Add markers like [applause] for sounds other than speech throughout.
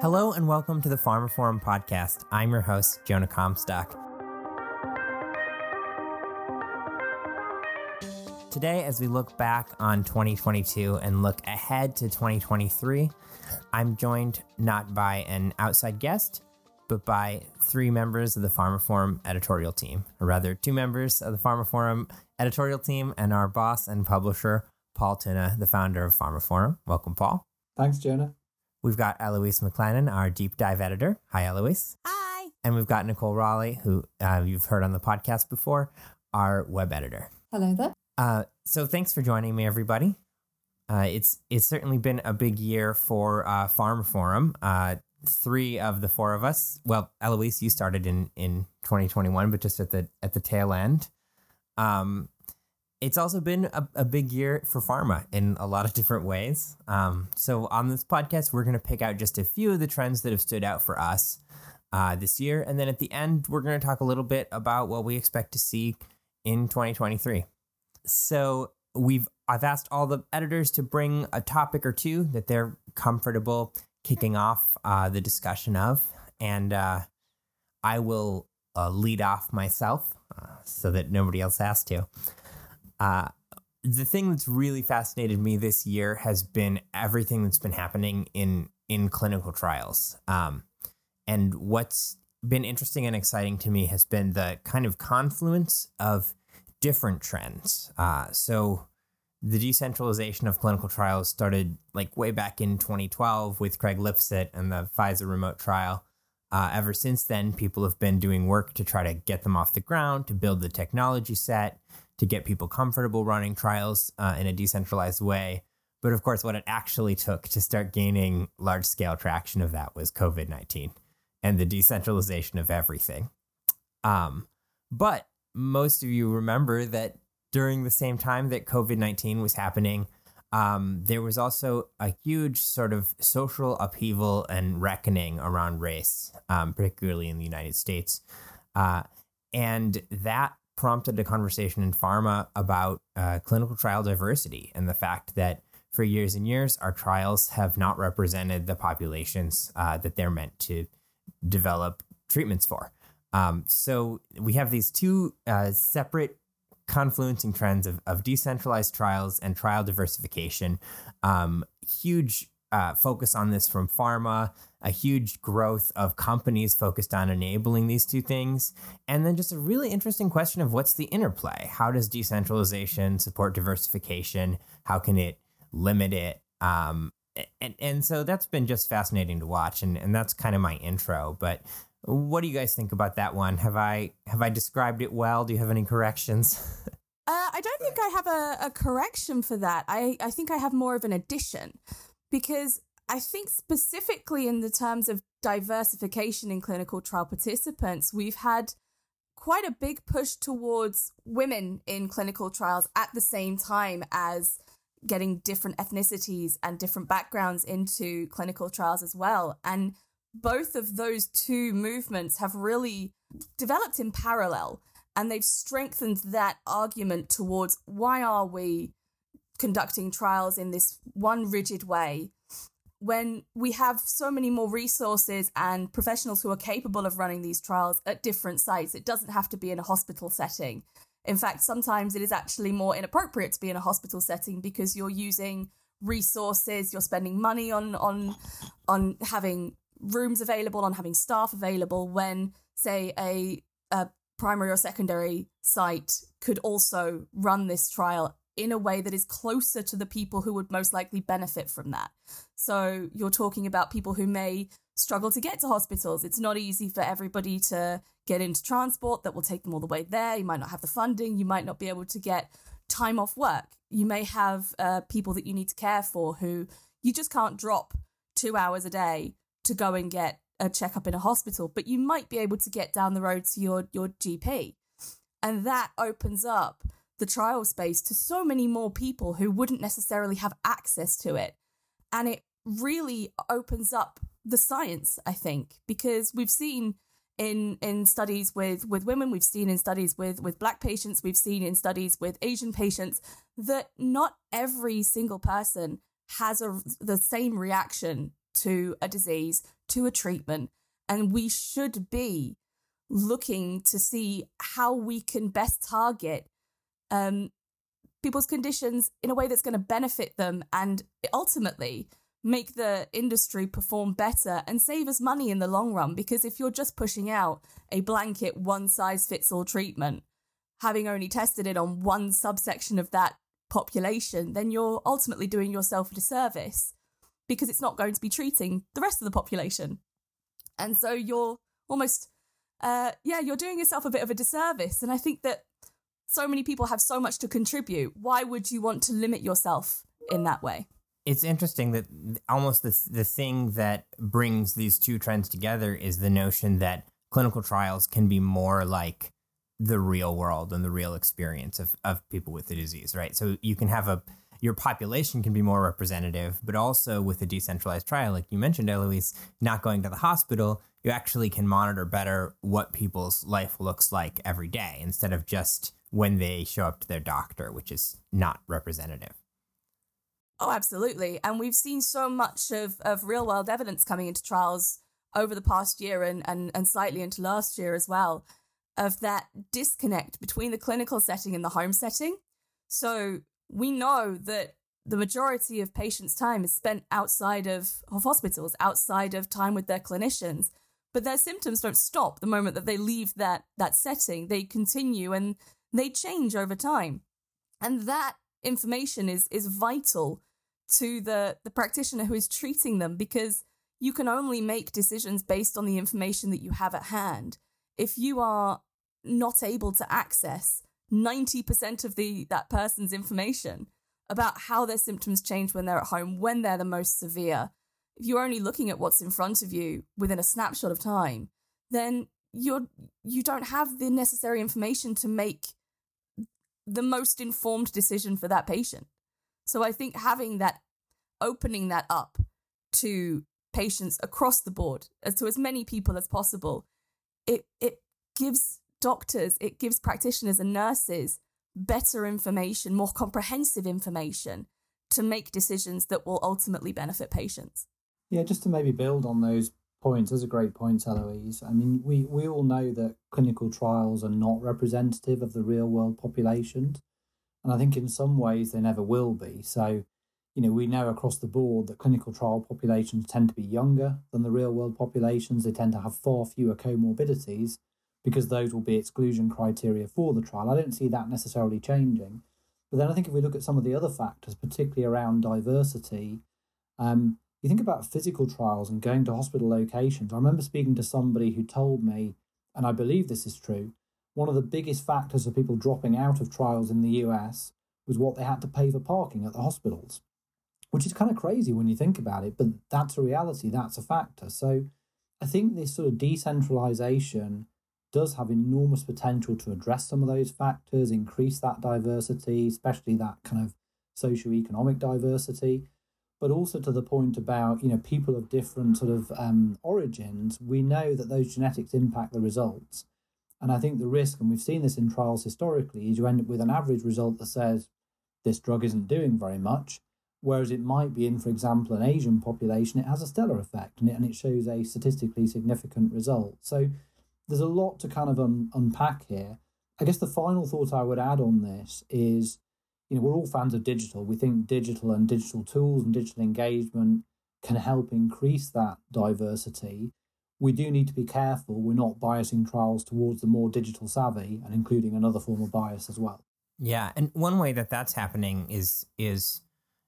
Hello and welcome to the pharmaphorum podcast. I'm your host, Jonah Comstock. Today, as we look back on 2022 and look ahead to 2023, I'm joined not by an outside guest, but by three members of the pharmaphorum editorial team, or rather, two members of the pharmaphorum editorial team and our boss and publisher, Paul Tunnah, the founder of pharmaphorum. Welcome, Paul. Thanks, Jonah. We've got Eloise McLennan, our deep dive editor. Hi, Eloise. Hi. And we've got Nicole Raleigh, who uh, you've heard on the podcast before, our web editor. Hello there. Uh, so thanks for joining me, everybody. Uh, it's it's certainly been a big year for uh, Forum. Uh, three of the four of us. Well, Eloise, you started in in 2021, but just at the at the tail end. Um, it's also been a, a big year for pharma in a lot of different ways. Um, so on this podcast, we're going to pick out just a few of the trends that have stood out for us uh, this year, and then at the end, we're going to talk a little bit about what we expect to see in 2023. So we've I've asked all the editors to bring a topic or two that they're comfortable kicking off uh, the discussion of, and uh, I will uh, lead off myself uh, so that nobody else has to. Uh, the thing that's really fascinated me this year has been everything that's been happening in in clinical trials. Um, and what's been interesting and exciting to me has been the kind of confluence of different trends. Uh, so the decentralization of clinical trials started like way back in 2012 with Craig Lipset and the Pfizer remote trial. Uh, ever since then, people have been doing work to try to get them off the ground, to build the technology set, to get people comfortable running trials uh, in a decentralized way. But of course, what it actually took to start gaining large scale traction of that was COVID 19 and the decentralization of everything. Um, but most of you remember that during the same time that COVID 19 was happening, um, there was also a huge sort of social upheaval and reckoning around race, um, particularly in the United States. Uh, and that prompted a conversation in pharma about uh, clinical trial diversity and the fact that for years and years, our trials have not represented the populations uh, that they're meant to develop treatments for. Um, so we have these two uh, separate confluencing trends of, of decentralized trials and trial diversification. Um, huge uh, focus on this from pharma, a huge growth of companies focused on enabling these two things, and then just a really interesting question of what's the interplay? How does decentralization support diversification? How can it limit it? Um, and and so that's been just fascinating to watch, and and that's kind of my intro. But what do you guys think about that one? Have I have I described it well? Do you have any corrections? [laughs] Uh, I don't think I have a, a correction for that. I, I think I have more of an addition because I think specifically in the terms of diversification in clinical trial participants, we've had quite a big push towards women in clinical trials at the same time as getting different ethnicities and different backgrounds into clinical trials as well. And both of those two movements have really developed in parallel and they've strengthened that argument towards why are we conducting trials in this one rigid way when we have so many more resources and professionals who are capable of running these trials at different sites. It doesn't have to be in a hospital setting. In fact sometimes it is actually more inappropriate to be in a hospital setting because you're using resources you're spending money on on on having rooms available on having staff available when say a, a primary or secondary site could also run this trial in a way that is closer to the people who would most likely benefit from that. So you're talking about people who may struggle to get to hospitals. It's not easy for everybody to get into transport that will take them all the way there. You might not have the funding. You might not be able to get time off work. You may have uh, people that you need to care for who you just can't drop two hours a day to go and get a checkup in a hospital, but you might be able to get down the road to your, your GP. And that opens up the trial space to so many more people who wouldn't necessarily have access to it. And it really opens up the science, I think, because we've seen in in studies with with women, we've seen in studies with with black patients, we've seen in studies with Asian patients that not every single person has a the same reaction to a disease, to a treatment. And we should be looking to see how we can best target um, people's conditions in a way that's going to benefit them and ultimately make the industry perform better and save us money in the long run. Because if you're just pushing out a blanket one size fits all treatment, having only tested it on one subsection of that population, then you're ultimately doing yourself a disservice because it's not going to be treating the rest of the population. And so you're almost, uh, yeah, you're doing yourself a bit of a disservice. And I think that so many people have so much to contribute. Why would you want to limit yourself in that way? It's interesting that almost the, the thing that brings these two trends together is the notion that clinical trials can be more like the real world and the real experience of, of people with the disease, right? So you can have a your population can be more representative, but also with a decentralized trial, like you mentioned, Eloise, not going to the hospital, you actually can monitor better what people's life looks like every day instead of just when they show up to their doctor, which is not representative. Oh, absolutely. And we've seen so much of, of real world evidence coming into trials over the past year and, and, and slightly into last year as well of that disconnect between the clinical setting and the home setting. So we know that the majority of patients' time is spent outside of, of hospitals, outside of time with their clinicians. But their symptoms don't stop the moment that they leave that, that setting. They continue and they change over time. And that information is, is vital to the, the practitioner who is treating them because you can only make decisions based on the information that you have at hand. If you are not able to access 90% of the that person's information about how their symptoms change when they're at home, when they're the most severe. If you're only looking at what's in front of you within a snapshot of time, then you're you don't have the necessary information to make the most informed decision for that patient. So I think having that opening that up to patients across the board uh, to as many people as possible, it it gives doctors, it gives practitioners and nurses better information, more comprehensive information to make decisions that will ultimately benefit patients. Yeah, just to maybe build on those points, those a great points, Eloise. I mean, we, we all know that clinical trials are not representative of the real world populations. And I think in some ways they never will be. So, you know, we know across the board that clinical trial populations tend to be younger than the real world populations. They tend to have far fewer comorbidities because those will be exclusion criteria for the trial. I don't see that necessarily changing. But then I think if we look at some of the other factors, particularly around diversity, um, you think about physical trials and going to hospital locations. I remember speaking to somebody who told me, and I believe this is true, one of the biggest factors of people dropping out of trials in the US was what they had to pay for parking at the hospitals, which is kind of crazy when you think about it, but that's a reality, that's a factor. So I think this sort of decentralization does have enormous potential to address some of those factors, increase that diversity, especially that kind of socio-economic diversity, but also to the point about you know people of different sort of um, origins. We know that those genetics impact the results, and I think the risk, and we've seen this in trials historically, is you end up with an average result that says this drug isn't doing very much. Whereas it might be in, for example, an Asian population, it has a stellar effect and it, and it shows a statistically significant result. So there's a lot to kind of un- unpack here. I guess the final thought I would add on this is, you know, we're all fans of digital. We think digital and digital tools and digital engagement can help increase that diversity. We do need to be careful we're not biasing trials towards the more digital savvy and including another form of bias as well. Yeah, and one way that that's happening is is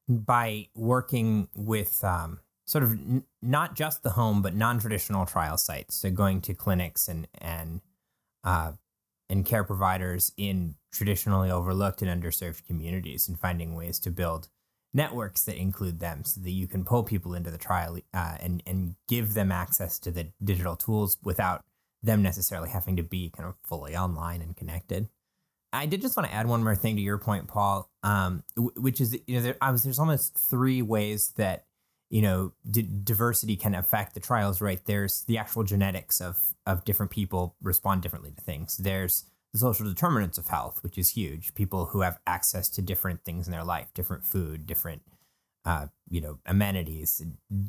by working with um, sort of n- not just the home, but non-traditional trial sites. So going to clinics and and uh, and care providers in traditionally overlooked and underserved communities, and finding ways to build networks that include them, so that you can pull people into the trial uh, and and give them access to the digital tools without them necessarily having to be kind of fully online and connected. I did just want to add one more thing to your point, Paul, um, which is you know there, was, there's almost three ways that you know d- diversity can affect the trials right there's the actual genetics of of different people respond differently to things there's the social determinants of health which is huge people who have access to different things in their life different food different uh, you know, amenities,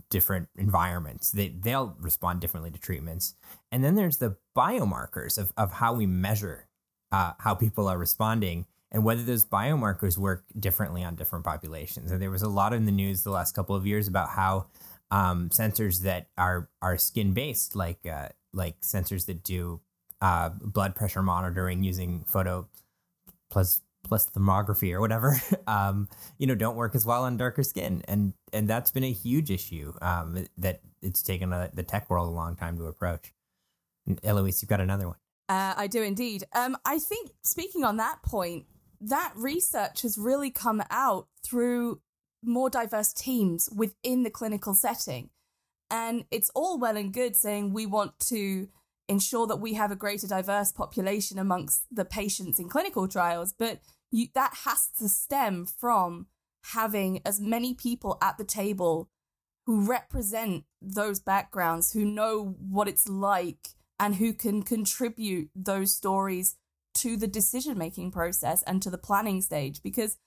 different environments. They they'll respond differently to treatments. And then there's the biomarkers of of how we measure uh, how people are responding and whether those biomarkers work differently on different populations. And there was a lot in the news the last couple of years about how um, sensors that are are skin based, like uh, like sensors that do uh, blood pressure monitoring using photo plus plus thermography or whatever, [laughs] um, you know, don't work as well on darker skin, and and that's been a huge issue um, that it's taken a, the tech world a long time to approach. Eloise, you've got another one. Uh, I do indeed. Um, I think speaking on that point, that research has really come out through more diverse teams within the clinical setting. And it's all well and good saying we want to ensure that we have a greater diverse population amongst the patients in clinical trials, but you, that has to stem from having as many people at the table who represent those backgrounds, who know what it's like, and who can contribute those stories to the decision making process and to the planning stage. Because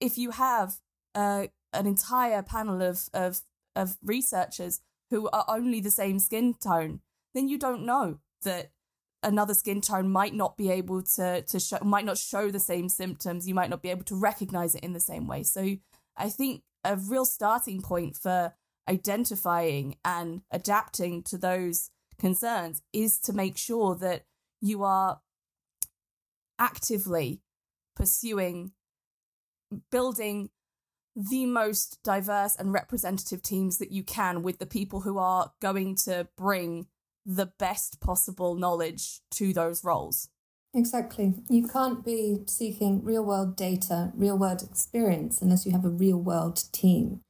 if you have uh, an entire panel of, of, of researchers who are only the same skin tone, then you don't know that another skin tone might not be able to to show might not show the same symptoms you might not be able to recognize it in the same way so i think a real starting point for identifying and adapting to those concerns is to make sure that you are actively pursuing building the most diverse and representative teams that you can with the people who are going to bring the best possible knowledge to those roles. Exactly. You can't be seeking real world data, real world experience, unless you have a real world team.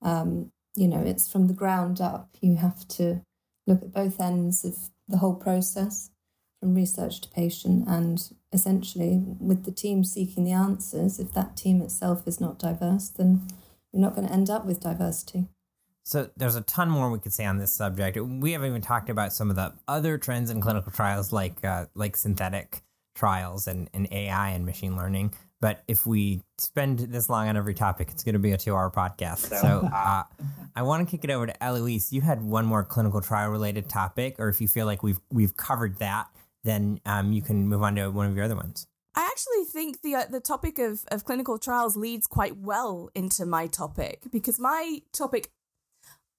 Um, you know, it's from the ground up. You have to look at both ends of the whole process, from research to patient, and essentially with the team seeking the answers. If that team itself is not diverse, then you're not going to end up with diversity. So there's a ton more we could say on this subject. We haven't even talked about some of the other trends in clinical trials, like uh, like synthetic trials and, and AI and machine learning. But if we spend this long on every topic, it's going to be a two-hour podcast. So [laughs] uh, I want to kick it over to Eloise. You had one more clinical trial related topic, or if you feel like we've we've covered that, then um, you can move on to one of your other ones. I actually think the uh, the topic of, of clinical trials leads quite well into my topic because my topic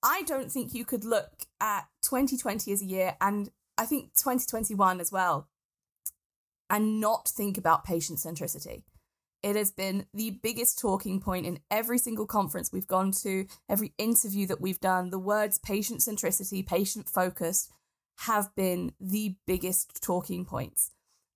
I don't think you could look at 2020 as a year and I think 2021 as well and not think about patient centricity. It has been the biggest talking point in every single conference we've gone to, every interview that we've done. The words patient centricity, patient focused have been the biggest talking points.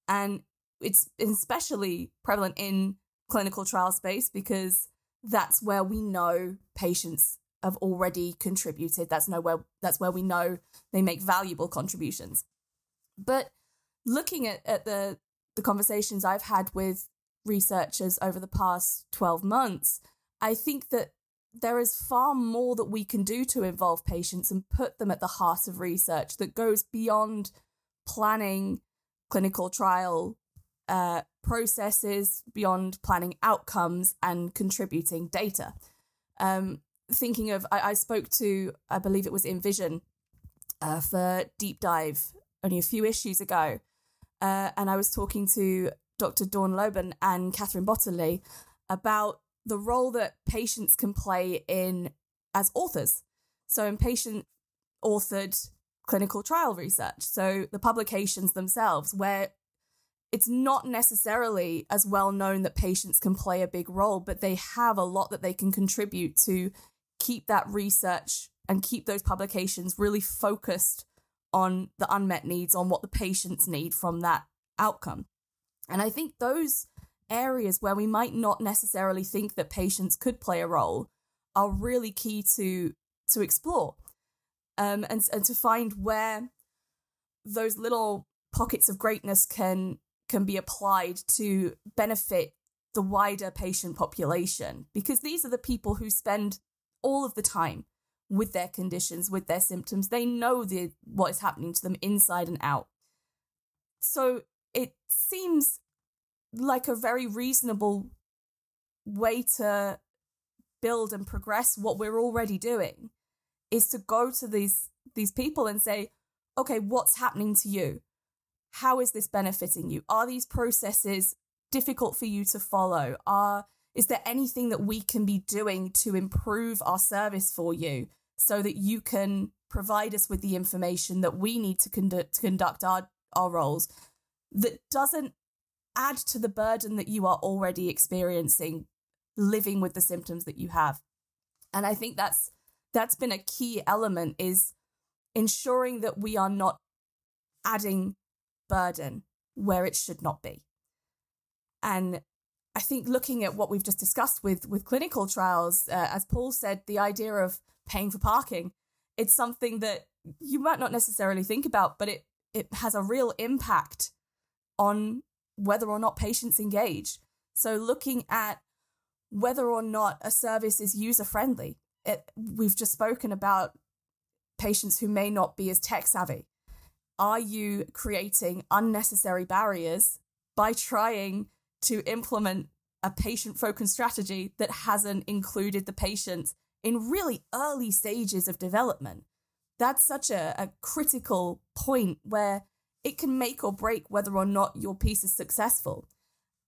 And it's especially prevalent in clinical trial space because that's where we know patients have already contributed. That's nowhere that's where we know they make valuable contributions. But looking at, at the the conversations I've had with researchers over the past 12 months, I think that there is far more that we can do to involve patients and put them at the heart of research that goes beyond planning clinical trial uh, processes, beyond planning outcomes and contributing data. Um, thinking of, I, I spoke to, I believe it was Envision uh, for Deep Dive only a few issues ago. Uh, and I was talking to Dr. Dawn Lobban and Catherine Botterley about the role that patients can play in as authors. So, in patient authored clinical trial research, so the publications themselves, where it's not necessarily as well known that patients can play a big role, but they have a lot that they can contribute to keep that research and keep those publications really focused on the unmet needs, on what the patients need from that outcome. And I think those areas where we might not necessarily think that patients could play a role are really key to to explore um, and, and to find where those little pockets of greatness can can be applied to benefit the wider patient population because these are the people who spend all of the time with their conditions, with their symptoms. They know the what is happening to them inside and out. So it seems like a very reasonable way to build and progress what we're already doing is to go to these these people and say, okay, what's happening to you? How is this benefiting you? Are these processes difficult for you to follow? Are is there anything that we can be doing to improve our service for you so that you can provide us with the information that we need to conduct, to conduct our, our roles that doesn't add to the burden that you are already experiencing living with the symptoms that you have. And i think that's that's been a key element is ensuring that we are not adding burden where it should not be. And I think looking at what we've just discussed with with clinical trials, uh, as Paul said, the idea of paying for parking, it's something that you might not necessarily think about, but it it has a real impact on whether or not patients engage. So looking at whether or not a service is user friendly. We've just spoken about patients who may not be as tech savvy. Are you creating unnecessary barriers by trying to implement a patient focused strategy that hasn't included the patient in really early stages of development. That's such a, a critical point where it can make or break whether or not your piece is successful.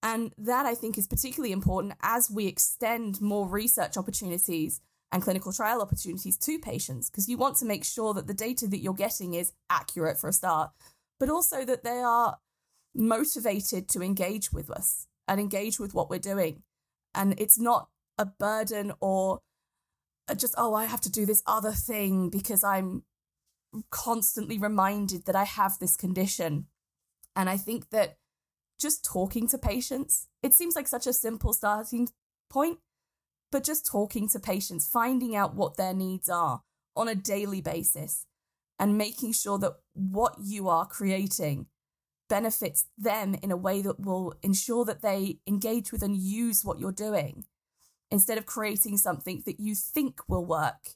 And that I think is particularly important as we extend more research opportunities and clinical trial opportunities to patients, because you want to make sure that the data that you're getting is accurate for a start, but also that they are motivated to engage with us and engage with what we're doing. And it's not a burden or just, oh, I have to do this other thing because I'm constantly reminded that I have this condition. And I think that just talking to patients, it seems like such a simple starting point, but just talking to patients, finding out what their needs are on a daily basis, and making sure that what you are creating benefits them in a way that will ensure that they engage with and use what you're doing instead of creating something that you think will work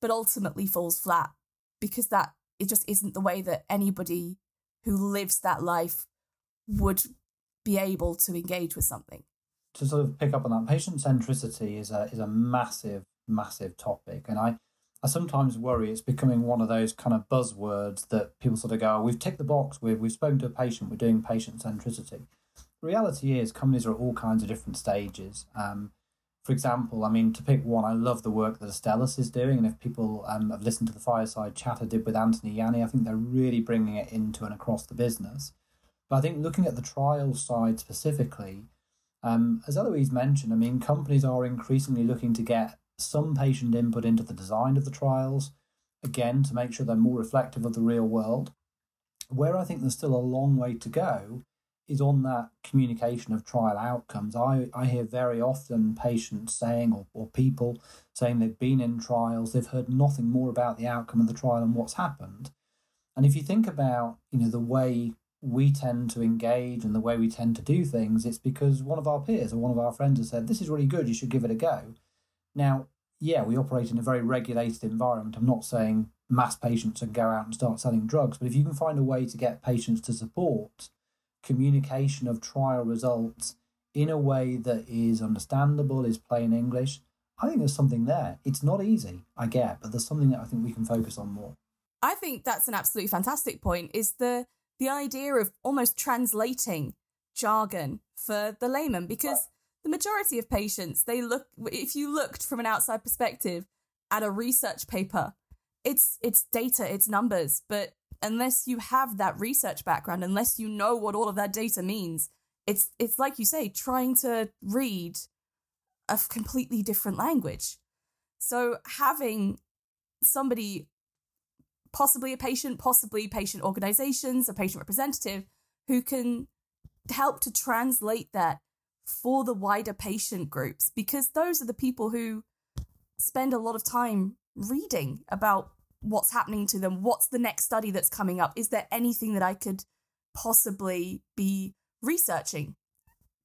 but ultimately falls flat because that it just isn't the way that anybody who lives that life would be able to engage with something to sort of pick up on that patient centricity is a is a massive massive topic and i I sometimes worry it's becoming one of those kind of buzzwords that people sort of go, oh, we've ticked the box, we've, we've spoken to a patient, we're doing patient centricity. The reality is, companies are at all kinds of different stages. Um, for example, I mean, to pick one, I love the work that Astellas is doing. And if people um, have listened to the fireside chat I did with Anthony Yanni, I think they're really bringing it into and across the business. But I think looking at the trial side specifically, um, as Eloise mentioned, I mean, companies are increasingly looking to get some patient input into the design of the trials, again, to make sure they're more reflective of the real world. Where I think there's still a long way to go is on that communication of trial outcomes. I, I hear very often patients saying, or, or people saying they've been in trials, they've heard nothing more about the outcome of the trial and what's happened. And if you think about, you know, the way we tend to engage and the way we tend to do things, it's because one of our peers or one of our friends has said, This is really good, you should give it a go. Now, yeah, we operate in a very regulated environment. I'm not saying mass patients and go out and start selling drugs, but if you can find a way to get patients to support communication of trial results in a way that is understandable, is plain English, I think there's something there. It's not easy, I get, but there's something that I think we can focus on more. I think that's an absolutely fantastic point is the the idea of almost translating jargon for the layman because the majority of patients, they look, if you looked from an outside perspective at a research paper, it's, it's data, it's numbers. But unless you have that research background, unless you know what all of that data means, it's, it's like you say, trying to read a completely different language. So having somebody, possibly a patient, possibly patient organizations, a patient representative, who can help to translate that for the wider patient groups because those are the people who spend a lot of time reading about what's happening to them what's the next study that's coming up is there anything that i could possibly be researching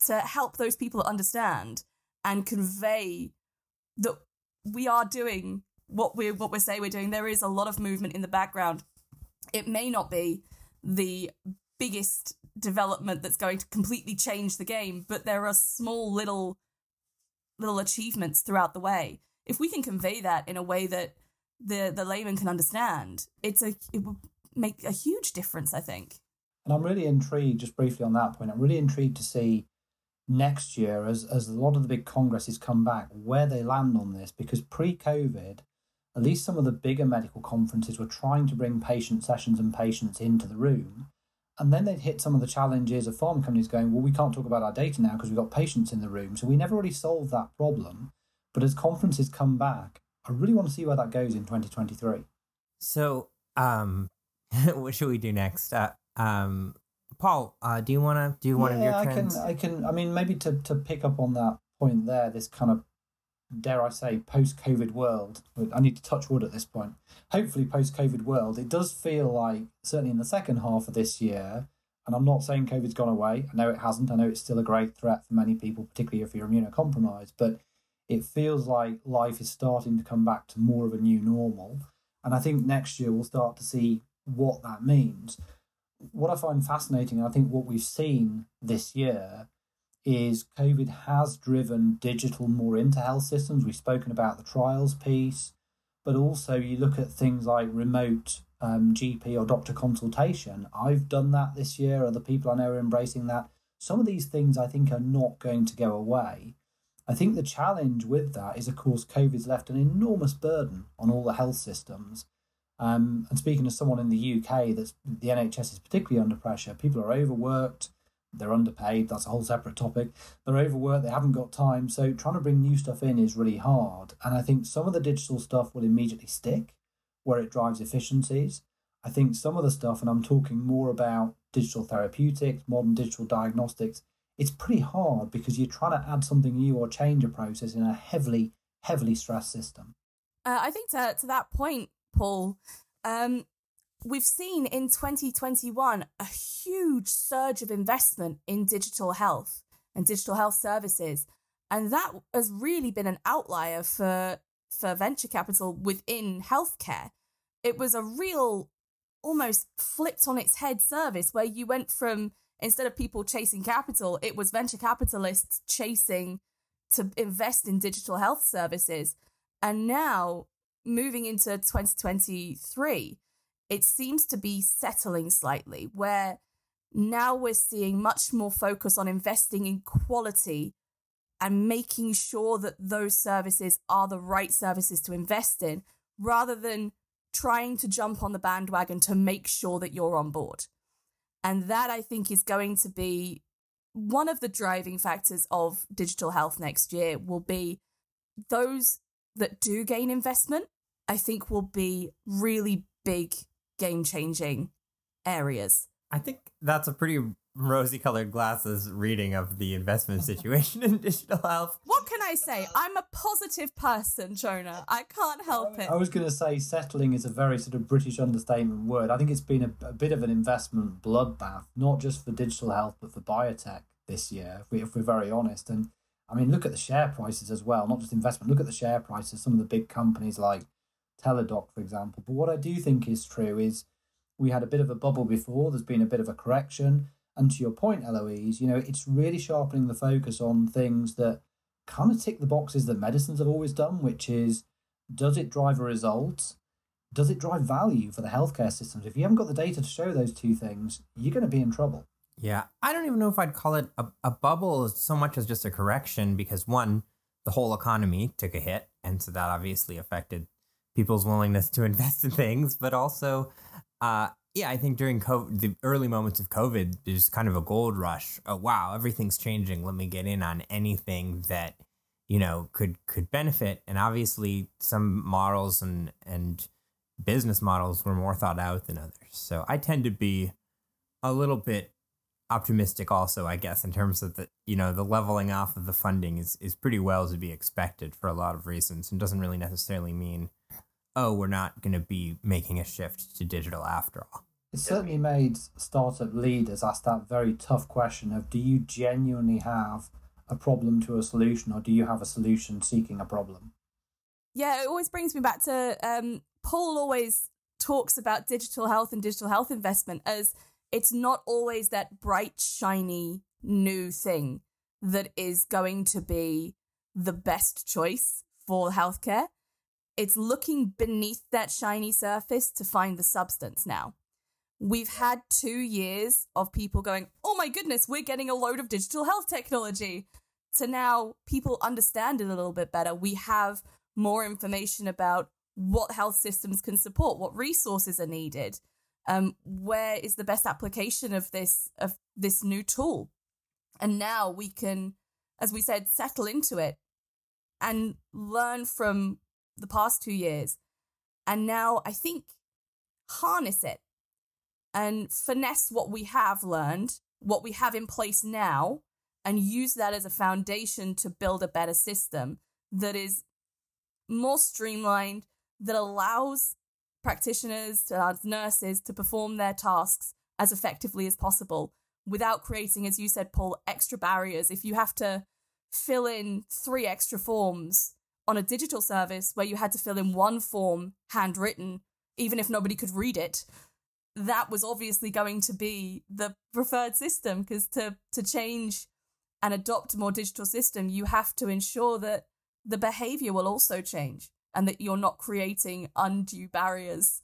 to help those people understand and convey that we are doing what we're what we're saying we're doing there is a lot of movement in the background it may not be the biggest development that's going to completely change the game, but there are small little little achievements throughout the way. If we can convey that in a way that the the layman can understand, it's a it would make a huge difference, I think. And I'm really intrigued, just briefly on that point, I'm really intrigued to see next year as as a lot of the big congresses come back where they land on this because pre-COVID at least some of the bigger medical conferences were trying to bring patient sessions and patients into the room. And then they'd hit some of the challenges of pharma companies going, well, we can't talk about our data now because we've got patients in the room. So we never really solved that problem. But as conferences come back, I really want to see where that goes in 2023. So, um, [laughs] what should we do next? Uh, um, Paul, uh, do you want to do one yeah, of your I can, I can, I mean, maybe to, to pick up on that point there, this kind of dare I say, post COVID world, I need to touch wood at this point. Hopefully, post COVID world, it does feel like, certainly in the second half of this year, and I'm not saying COVID's gone away. I know it hasn't. I know it's still a great threat for many people, particularly if you're immunocompromised, but it feels like life is starting to come back to more of a new normal. And I think next year we'll start to see what that means. What I find fascinating, and I think what we've seen this year, is COVID has driven digital more into health systems. We've spoken about the trials piece, but also you look at things like remote um, GP or doctor consultation. I've done that this year. Other people I know are embracing that. Some of these things I think are not going to go away. I think the challenge with that is, of course, COVID's left an enormous burden on all the health systems. Um, and speaking as someone in the UK, that's the NHS is particularly under pressure. People are overworked they're underpaid. That's a whole separate topic. They're overworked. They haven't got time. So trying to bring new stuff in is really hard. And I think some of the digital stuff will immediately stick where it drives efficiencies. I think some of the stuff, and I'm talking more about digital therapeutics, modern digital diagnostics, it's pretty hard because you're trying to add something new or change a process in a heavily, heavily stressed system. Uh, I think to, to that point, Paul, um, we've seen in 2021 a huge surge of investment in digital health and digital health services. And that has really been an outlier for, for venture capital within healthcare. It was a real, almost flipped on its head service where you went from, instead of people chasing capital, it was venture capitalists chasing to invest in digital health services. And now moving into 2023, it seems to be settling slightly, where now we're seeing much more focus on investing in quality and making sure that those services are the right services to invest in rather than trying to jump on the bandwagon to make sure that you're on board. And that I think is going to be one of the driving factors of digital health next year will be those that do gain investment, I think will be really big game changing areas. I think that's a pretty rosy colored glasses reading of the investment [laughs] situation in digital health. What can I say? I'm a positive person, Jonah. I can't help it. I was going to say settling is a very sort of British understatement word. I think it's been a, a bit of an investment bloodbath, not just for digital health, but for biotech this year, if, we, if we're very honest. And I mean, look at the share prices as well, not just investment. Look at the share prices, some of the big companies like Teladoc, for example. But what I do think is true is we had a bit of a bubble before, there's been a bit of a correction. And to your point, Eloise, you know, it's really sharpening the focus on things that kind of tick the boxes that medicines have always done, which is does it drive a result? Does it drive value for the healthcare systems? If you haven't got the data to show those two things, you're going to be in trouble. Yeah, I don't even know if I'd call it a, a bubble so much as just a correction because one, the whole economy took a hit. And so that obviously affected people's willingness to invest in things, but also, uh, yeah, I think during COVID, the early moments of COVID, there's kind of a gold rush. Oh wow, everything's changing. Let me get in on anything that you know could could benefit. And obviously, some models and and business models were more thought out than others. So I tend to be a little bit optimistic also i guess in terms of the you know the leveling off of the funding is is pretty well to be expected for a lot of reasons and doesn't really necessarily mean oh, we're not going to be making a shift to digital after all. It certainly made startup leaders ask that very tough question of do you genuinely have a problem to a solution or do you have a solution seeking a problem? Yeah, it always brings me back to um, Paul always talks about digital health and digital health investment as it's not always that bright, shiny, new thing that is going to be the best choice for healthcare. It's looking beneath that shiny surface to find the substance now. We've had two years of people going, oh my goodness, we're getting a load of digital health technology. So now people understand it a little bit better. We have more information about what health systems can support, what resources are needed, um, where is the best application of this of this new tool, and now we can, as we said, settle into it and learn from the past two years, and now I think harness it and finesse what we have learned, what we have in place now, and use that as a foundation to build a better system that is more streamlined, that allows practitioners, uh, nurses to perform their tasks as effectively as possible without creating, as you said, Paul, extra barriers. If you have to fill in three extra forms on a digital service where you had to fill in one form handwritten, even if nobody could read it, that was obviously going to be the preferred system because to to change and adopt a more digital system, you have to ensure that the behavior will also change and that you're not creating undue barriers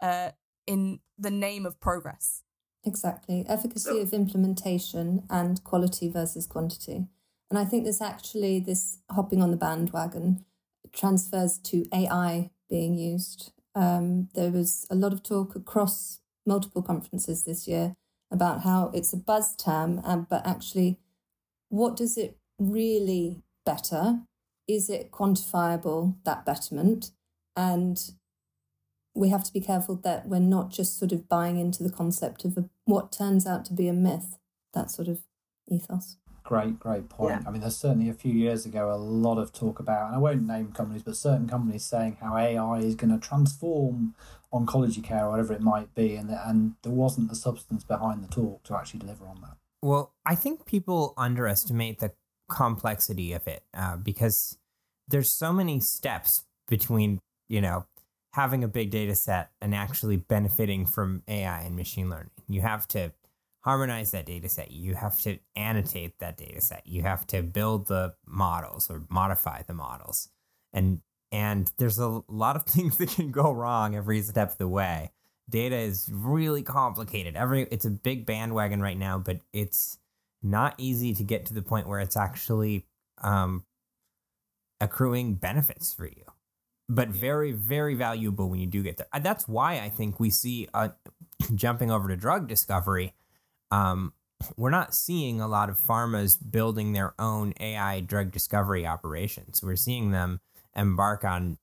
uh, in the name of progress. Exactly. Efficacy of implementation and quality versus quantity. And I think this actually, this hopping on the bandwagon transfers to AI being used. Um, there was a lot of talk across multiple conferences this year about how it's a buzz term, um, but actually, what does it really better? is it quantifiable, that betterment? And we have to be careful that we're not just sort of buying into the concept of a, what turns out to be a myth, that sort of ethos. Great, great point. Yeah. I mean, there's certainly a few years ago a lot of talk about, and I won't name companies, but certain companies saying how AI is going to transform oncology care or whatever it might be, and and there wasn't the substance behind the talk to actually deliver on that. Well, I think people underestimate the complexity of it uh, because there's so many steps between you know having a big data set and actually benefiting from AI and machine learning. You have to harmonize that data set. You have to annotate that data set. You have to build the models or modify the models. And and there's a lot of [laughs] things that can go wrong every step of the way. Data is really complicated. Every it's a big bandwagon right now, but it's not easy to get to the point where it's actually um, accruing benefits for you, but very, very valuable when you do get there. That's why I think we see uh, [clears throat] jumping over to drug discovery. Um, [clears throat] we're not seeing a lot of pharmas building their own AI drug discovery operations. We're seeing them embark on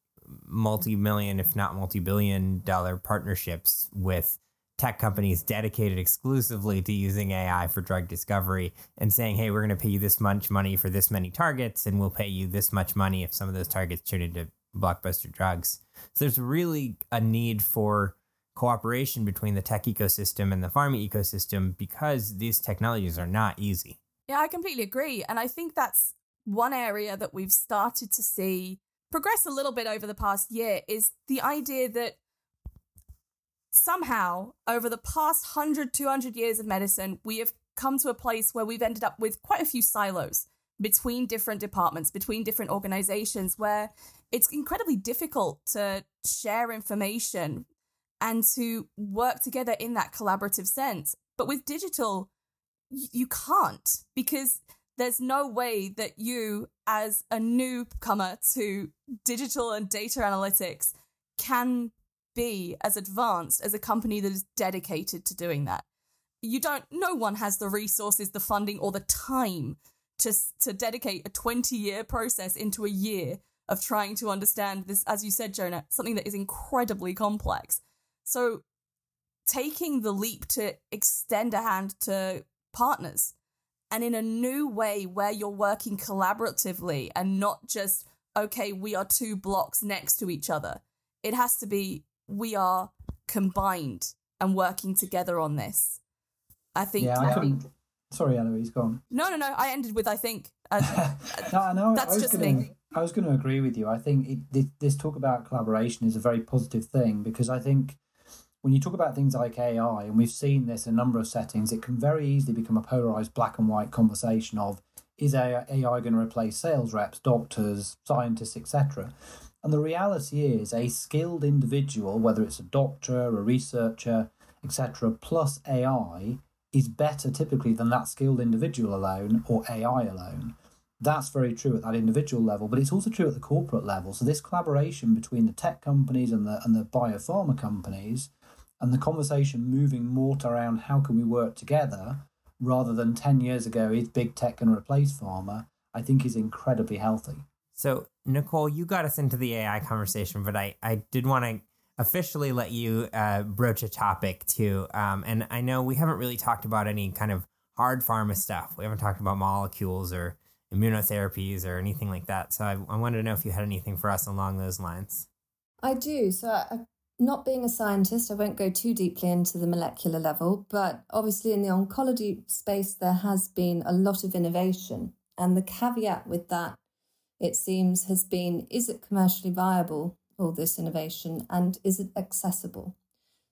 multi million, if not multi billion dollar partnerships with tech companies dedicated exclusively to using AI for drug discovery and saying, hey, we're going to pay you this much money for this many targets, and we'll pay you this much money if some of those targets turn into blockbuster drugs. So there's really a need for cooperation between the tech ecosystem and the pharma ecosystem because these technologies are not easy. Yeah, I completely agree. And I think that's one area that we've started to see progress a little bit over the past year is the idea that somehow over the past 100 200 years of medicine we have come to a place where we've ended up with quite a few silos between different departments between different organizations where it's incredibly difficult to share information and to work together in that collaborative sense but with digital you can't because there's no way that you as a newcomer to digital and data analytics can be as advanced as a company that is dedicated to doing that. You don't, no one has the resources, the funding, or the time to, to dedicate a 20 year process into a year of trying to understand this, as you said, Jonah, something that is incredibly complex. So, taking the leap to extend a hand to partners and in a new way where you're working collaboratively and not just, okay, we are two blocks next to each other. It has to be we are combined and working together on this. I think. Yeah, I, think. Sorry, Eloise, go on. No, no, no. I ended with I think. Uh, [laughs] no, no. That's just gonna, me. I was going to agree with you. I think it, this talk about collaboration is a very positive thing because I think when you talk about things like AI, and we've seen this in a number of settings, it can very easily become a polarized black and white conversation of is AI, AI going to replace sales reps, doctors, scientists, etc.? And the reality is, a skilled individual, whether it's a doctor, a researcher, etc., plus AI, is better typically than that skilled individual alone or AI alone. That's very true at that individual level, but it's also true at the corporate level. So this collaboration between the tech companies and the and the biopharma companies, and the conversation moving more to around how can we work together rather than 10 years ago, is big tech going to replace pharma, I think is incredibly healthy. So, Nicole, you got us into the AI conversation, but I, I did want to officially let you uh, broach a topic too. Um, and I know we haven't really talked about any kind of hard pharma stuff. We haven't talked about molecules or immunotherapies or anything like that. So I, I wanted to know if you had anything for us along those lines. I do. So I, not being a scientist, I won't go too deeply into the molecular level, but obviously in the oncology space, there has been a lot of innovation. And the caveat with that, it seems, has been is it commercially viable, all this innovation, and is it accessible?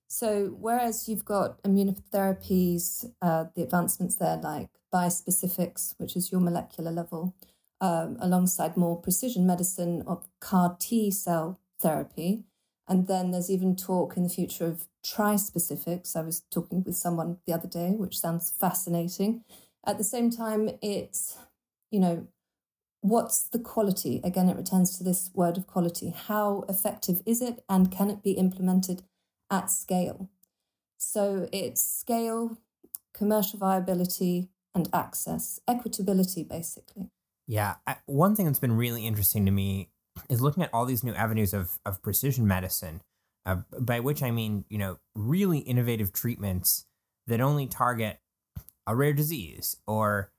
So, whereas you've got immunotherapies, uh, the advancements there like bispecifics, which is your molecular level, um, alongside more precision medicine of CAR T cell therapy, and then there's even talk in the future of tri-specifics. I was talking with someone the other day, which sounds fascinating. At the same time, it's, you know, what's the quality? Again, it returns to this word of quality. How effective is it and can it be implemented at scale? So it's scale, commercial viability, and access, equitability, basically. Yeah. one thing that's been really interesting to me is looking at all these new avenues of, of precision medicine, uh, by which I mean, you know, really innovative treatments that only target a rare disease or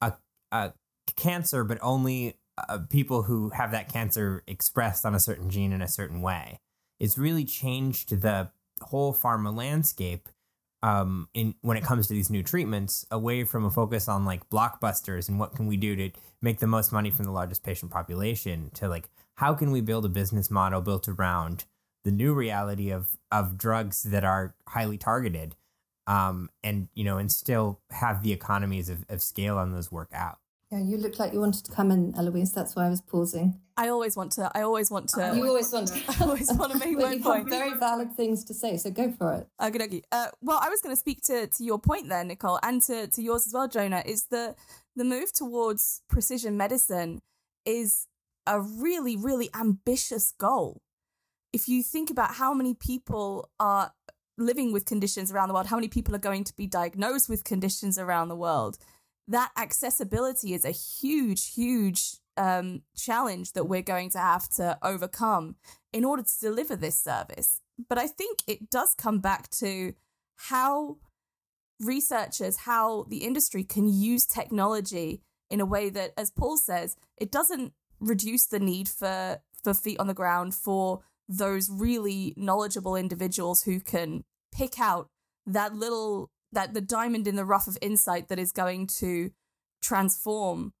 a, a cancer, but only uh, people who have that cancer expressed on a certain gene in a certain way. It's really changed the whole pharma landscape um, in when it comes to these new treatments, away from a focus on like blockbusters and what can we do to make the most money from the largest patient population, to like how can we build a business model built around the new reality of of drugs that are highly targeted, um, and you know, and still have the economies of, of scale on those work out. Yeah, you looked like you wanted to come in, Eloise. That's why I was pausing. I always want to. I always want to. You always want to. [laughs] I always want to make [laughs] well, my you've point. Got very valid things to say, so go for it. Okay, okay. Uh, well, I was going to speak to to your point there, Nicole, and to to yours as well, Jonah. Is the the move towards precision medicine is a really really ambitious goal. If you think about how many people are living with conditions around the world, how many people are going to be diagnosed with conditions around the world that accessibility is a huge, huge um, challenge that we're going to have to overcome in order to deliver this service. But I think it does come back to how researchers, how the industry can use technology in a way that, as Paul says, it doesn't reduce the need for for feet on the ground for those really knowledgeable individuals who can pick out that little that the diamond in the rough of insight that is going to transform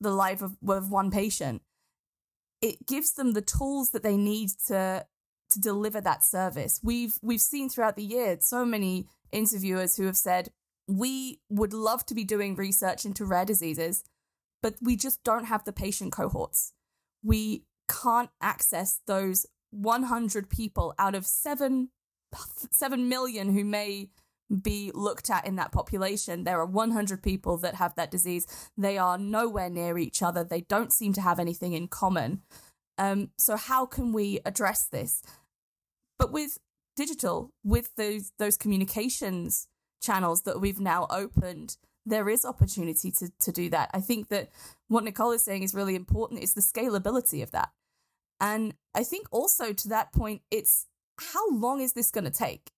the life of, of one patient. It gives them the tools that they need to to deliver that service. We've we've seen throughout the year so many interviewers who have said we would love to be doing research into rare diseases but we just don't have the patient cohorts we can't access those 100 people out of 7 7 million who may be looked at in that population. There are 100 people that have that disease. They are nowhere near each other. They don't seem to have anything in common. Um, so how can we address this? But with digital, with those those communications channels that we've now opened, there is opportunity to to do that. I think that what Nicole is saying is really important. Is the scalability of that, and I think also to that point, it's how long is this going to take?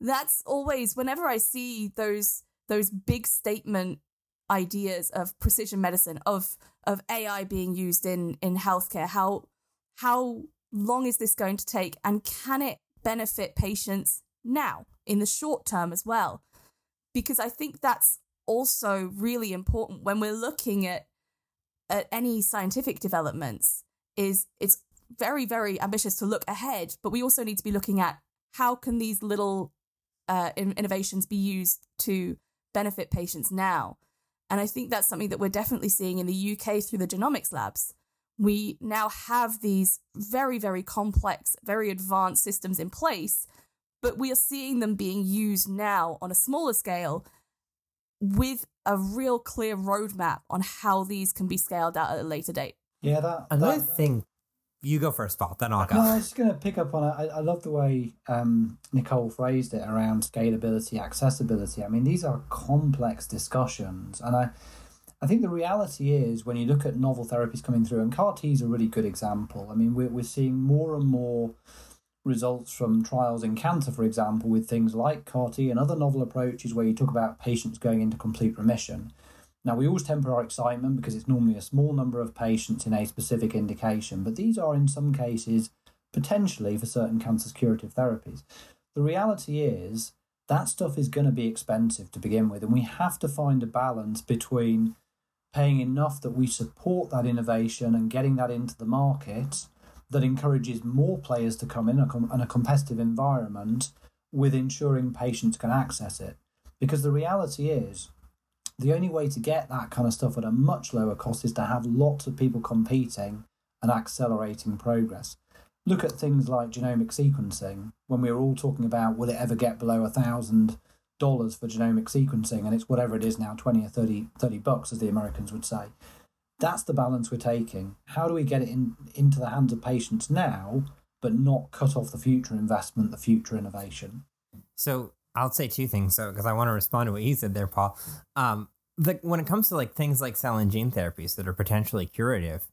that's always whenever I see those those big statement ideas of precision medicine of of AI being used in in healthcare how how long is this going to take and can it benefit patients now in the short term as well because I think that's also really important when we're looking at at any scientific developments is it's very very ambitious to look ahead but we also need to be looking at how can these little uh, innovations be used to benefit patients now. And I think that's something that we're definitely seeing in the UK through the genomics labs. We now have these very, very complex, very advanced systems in place, but we are seeing them being used now on a smaller scale with a real clear roadmap on how these can be scaled out at a later date. Yeah, that Another that, thing, you go first, Paul. Then I'll go. No, I was just going to pick up on it. I, I love the way um, Nicole phrased it around scalability, accessibility. I mean, these are complex discussions, and I, I think the reality is when you look at novel therapies coming through, and CAR T is a really good example. I mean, we're we're seeing more and more results from trials in cancer, for example, with things like CAR T and other novel approaches where you talk about patients going into complete remission. Now, we always temper our excitement because it's normally a small number of patients in a specific indication, but these are in some cases potentially for certain cancers curative therapies. The reality is that stuff is going to be expensive to begin with, and we have to find a balance between paying enough that we support that innovation and getting that into the market that encourages more players to come in in a competitive environment with ensuring patients can access it. Because the reality is, the only way to get that kind of stuff at a much lower cost is to have lots of people competing and accelerating progress. Look at things like genomic sequencing. When we were all talking about will it ever get below a thousand dollars for genomic sequencing, and it's whatever it is now, 20 or 30, 30 bucks, as the Americans would say. That's the balance we're taking. How do we get it in, into the hands of patients now, but not cut off the future investment, the future innovation? So I'll say two things, so because I want to respond to what you said there, Paul. Um, the, when it comes to like things like cell and gene therapies that are potentially curative,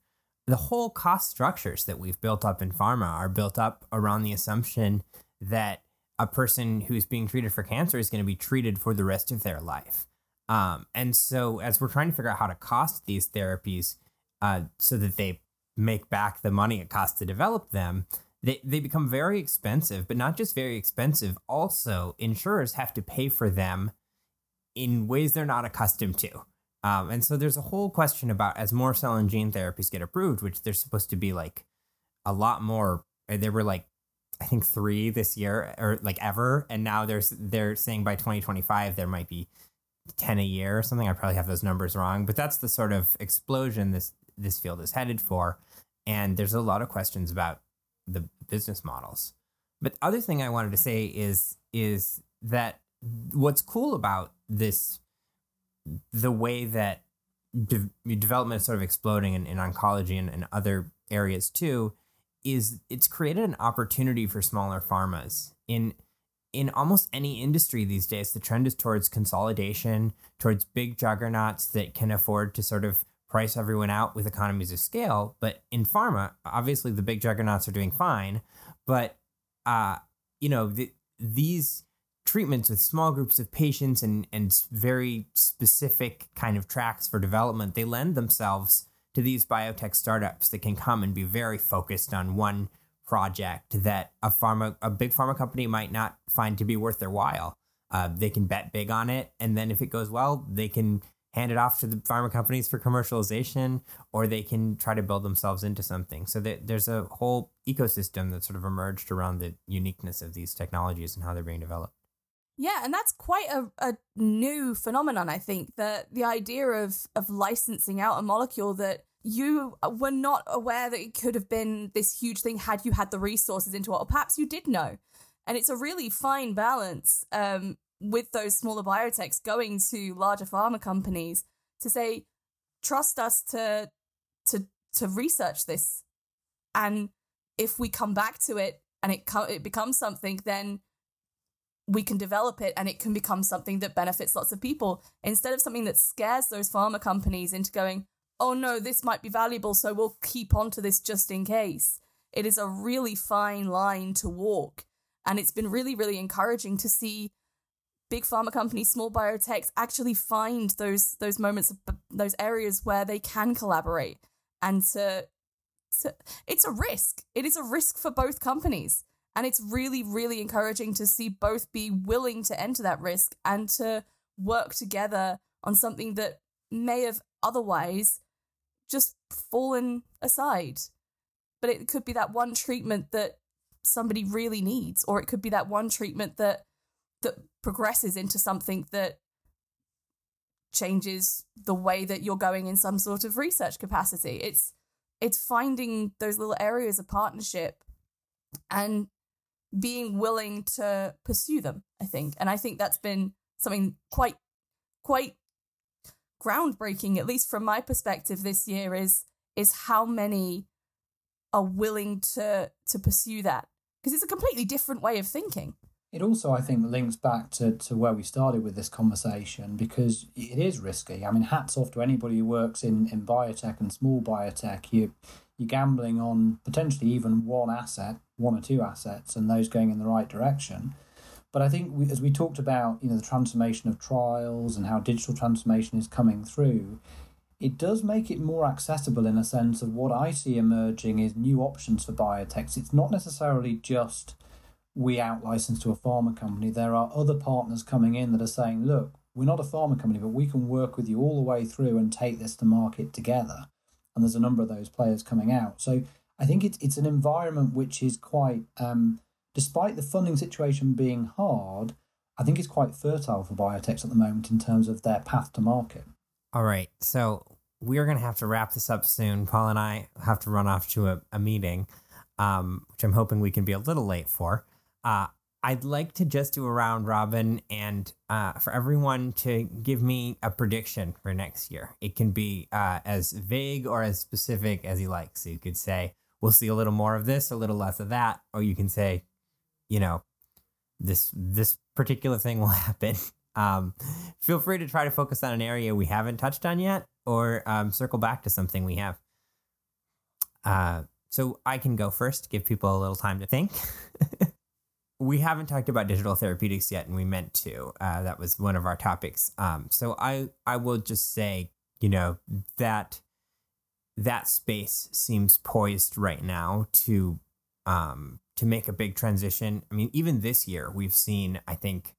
the whole cost structures that we've built up in pharma are built up around the assumption that a person who's being treated for cancer is going to be treated for the rest of their life. Um, and so, as we're trying to figure out how to cost these therapies uh, so that they make back the money it costs to develop them, they, they become very expensive, but not just very expensive. Also, insurers have to pay for them in ways they're not accustomed to. Um, and so there's a whole question about as more cell and gene therapies get approved, which they're supposed to be like a lot more. There were like I think three this year or like ever, and now there's they're saying by 2025 there might be 10 a year or something. I probably have those numbers wrong, but that's the sort of explosion this this field is headed for. And there's a lot of questions about the business models. But the other thing I wanted to say is is that what's cool about this the way that de- development is sort of exploding in, in oncology and, and other areas too is it's created an opportunity for smaller pharmas in in almost any industry these days the trend is towards consolidation towards big juggernauts that can afford to sort of price everyone out with economies of scale. But in pharma, obviously the big juggernauts are doing fine. But uh, you know, the, these treatments with small groups of patients and and very specific kind of tracks for development, they lend themselves to these biotech startups that can come and be very focused on one project that a pharma a big pharma company might not find to be worth their while. Uh, they can bet big on it, and then if it goes well, they can hand it off to the pharma companies for commercialization, or they can try to build themselves into something. So there's a whole ecosystem that sort of emerged around the uniqueness of these technologies and how they're being developed. Yeah, and that's quite a, a new phenomenon, I think, that the idea of of licensing out a molecule that you were not aware that it could have been this huge thing had you had the resources into it, or perhaps you did know. And it's a really fine balance um, with those smaller biotechs going to larger pharma companies to say, trust us to to to research this, and if we come back to it and it co- it becomes something, then we can develop it and it can become something that benefits lots of people instead of something that scares those pharma companies into going, oh no, this might be valuable, so we'll keep on to this just in case. It is a really fine line to walk. And it's been really, really encouraging to see big pharma companies, small biotechs actually find those those moments, those areas where they can collaborate, and to, to it's a risk. It is a risk for both companies, and it's really really encouraging to see both be willing to enter that risk and to work together on something that may have otherwise just fallen aside. But it could be that one treatment that somebody really needs, or it could be that one treatment that that progresses into something that changes the way that you're going in some sort of research capacity. It's it's finding those little areas of partnership and being willing to pursue them, I think. And I think that's been something quite quite groundbreaking, at least from my perspective this year, is is how many are willing to to pursue that. Because it's a completely different way of thinking. It also, I think, links back to, to where we started with this conversation because it is risky. I mean, hats off to anybody who works in, in biotech and small biotech. You, you're gambling on potentially even one asset, one or two assets, and those going in the right direction. But I think we, as we talked about, you know, the transformation of trials and how digital transformation is coming through, it does make it more accessible in a sense of what I see emerging is new options for biotechs. It's not necessarily just we out license to a pharma company. There are other partners coming in that are saying, look, we're not a pharma company, but we can work with you all the way through and take this to market together. And there's a number of those players coming out. So I think it's it's an environment which is quite, um, despite the funding situation being hard, I think it's quite fertile for biotechs at the moment in terms of their path to market. All right. So we're going to have to wrap this up soon. Paul and I have to run off to a, a meeting, um, which I'm hoping we can be a little late for. Uh, I'd like to just do a round robin and uh, for everyone to give me a prediction for next year. It can be uh, as vague or as specific as you like. So you could say, we'll see a little more of this, a little less of that. Or you can say, you know, this this particular thing will [laughs] happen. Um, feel free to try to focus on an area we haven't touched on yet or um, circle back to something we have. Uh, so I can go first, give people a little time to think. [laughs] we haven't talked about digital therapeutics yet, and we meant to. Uh, that was one of our topics. Um, so I I will just say, you know, that that space seems poised right now to um, to make a big transition. I mean, even this year, we've seen, I think,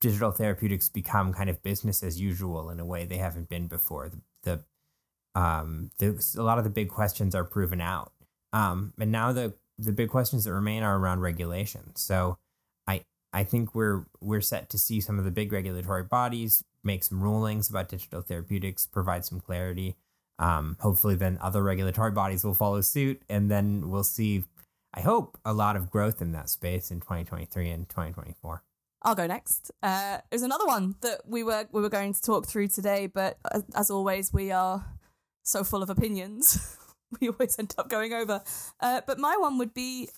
digital therapeutics become kind of business as usual in a way they haven't been before. The, the um, the, a lot of the big questions are proven out, um, and now the the big questions that remain are around regulation. So I I think we're we're set to see some of the big regulatory bodies make some rulings about digital therapeutics, provide some clarity. Um, hopefully, then other regulatory bodies will follow suit, and then we'll see. I hope a lot of growth in that space in 2023 and 2024. I'll go next. Uh, there's another one that we were we were going to talk through today, but as, always, we are so full of opinions. [laughs] we always end up going over. Uh, but my one would be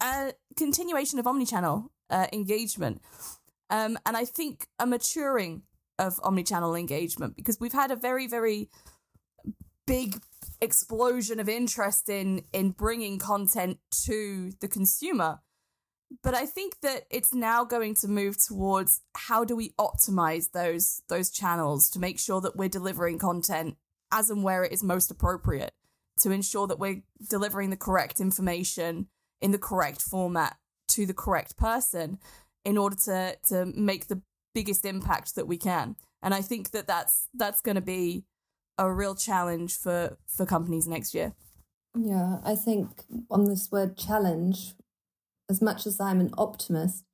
a continuation of omnichannel uh, engagement. Um, and I think a maturing of omnichannel engagement because we've had a very, very big explosion of interest in in bringing content to the consumer. But i think that it's now going to move towards how do we optimize those those channels to make sure that we're delivering content as and where it is most appropriate to ensure that we're delivering the correct information in the correct format to the correct person in order to to make the biggest impact that we can. And i think that that's that's going to be a real challenge for for companies next year yeah i think on this word challenge as much as i'm an optimist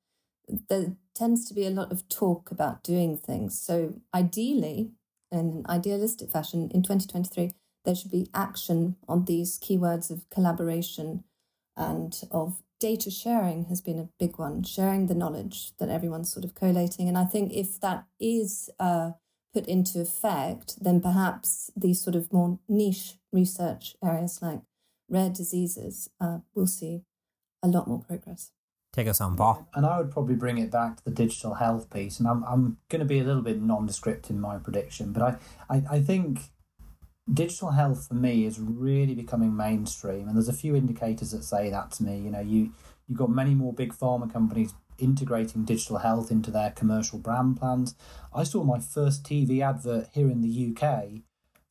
there tends to be a lot of talk about doing things so ideally in an idealistic fashion in 2023 there should be action on these keywords of collaboration and of data sharing has been a big one, sharing the knowledge that everyone's sort of collating. And I think if that is uh, put into effect, then perhaps these sort of more niche research areas like rare diseases uh, will see a lot more progress. Take us on, Paul. And I would probably bring it back to the digital health piece. And I'm, I'm going to be a little bit nondescript in my prediction, but I, I, I think digital health for me is really becoming mainstream and there's a few indicators that say that to me you know you you've got many more big pharma companies integrating digital health into their commercial brand plans i saw my first tv advert here in the uk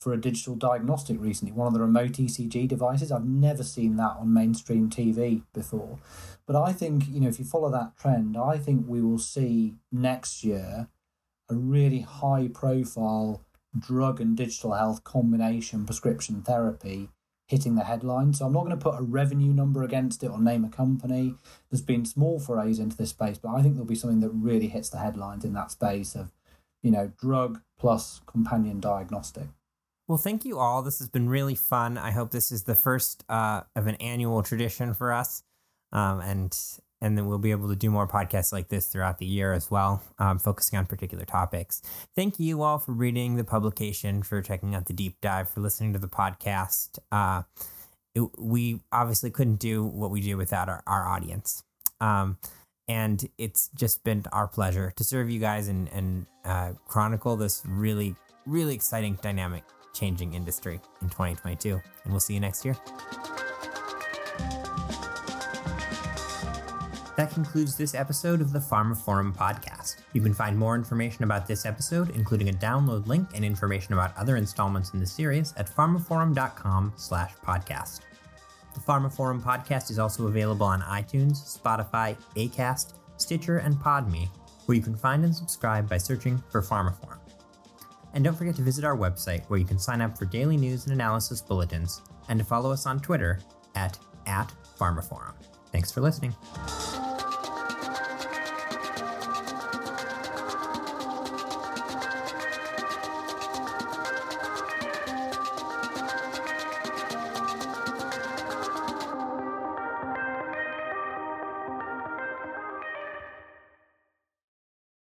for a digital diagnostic recently one of the remote ecg devices. I've never seen that on mainstream tv before. But i think you know if you follow that trend i think we will see next year a really high profile drug and digital health combination prescription therapy hitting the headlines. So I'm not going to put a revenue number against it or name a company. There's been small forays into this space, but I think there'll be something that really hits the headlines in that space of you know, drug plus companion diagnostic. Well, thank you all. This has been really fun. I hope this is the first uh, of an annual tradition for us, um, and and then we'll be able to do more podcasts like this throughout the year as well, um, focusing on particular topics. Thank you all for reading the publication, for checking out the deep dive, for listening to the podcast. Uh, it, we obviously couldn't do what we do without our, our audience. Um, and it's just been our pleasure to serve you guys and, and uh, chronicle this really, really exciting, dynamic, changing industry in 2022. And we'll see you next year. Concludes this episode of the pharmaphorum podcast. You can find more information about this episode, including a download link and information about other installments in the series at pharmaphorum.com/podcast. The pharmaphorum podcast is also available on iTunes, Spotify, Acast, Stitcher, and Podme, where you can find and subscribe by searching for pharmaphorum. And don't forget to visit our website where you can sign up for daily news and analysis bulletins and to follow us on Twitter at, at pharmaphorum. Thanks for listening.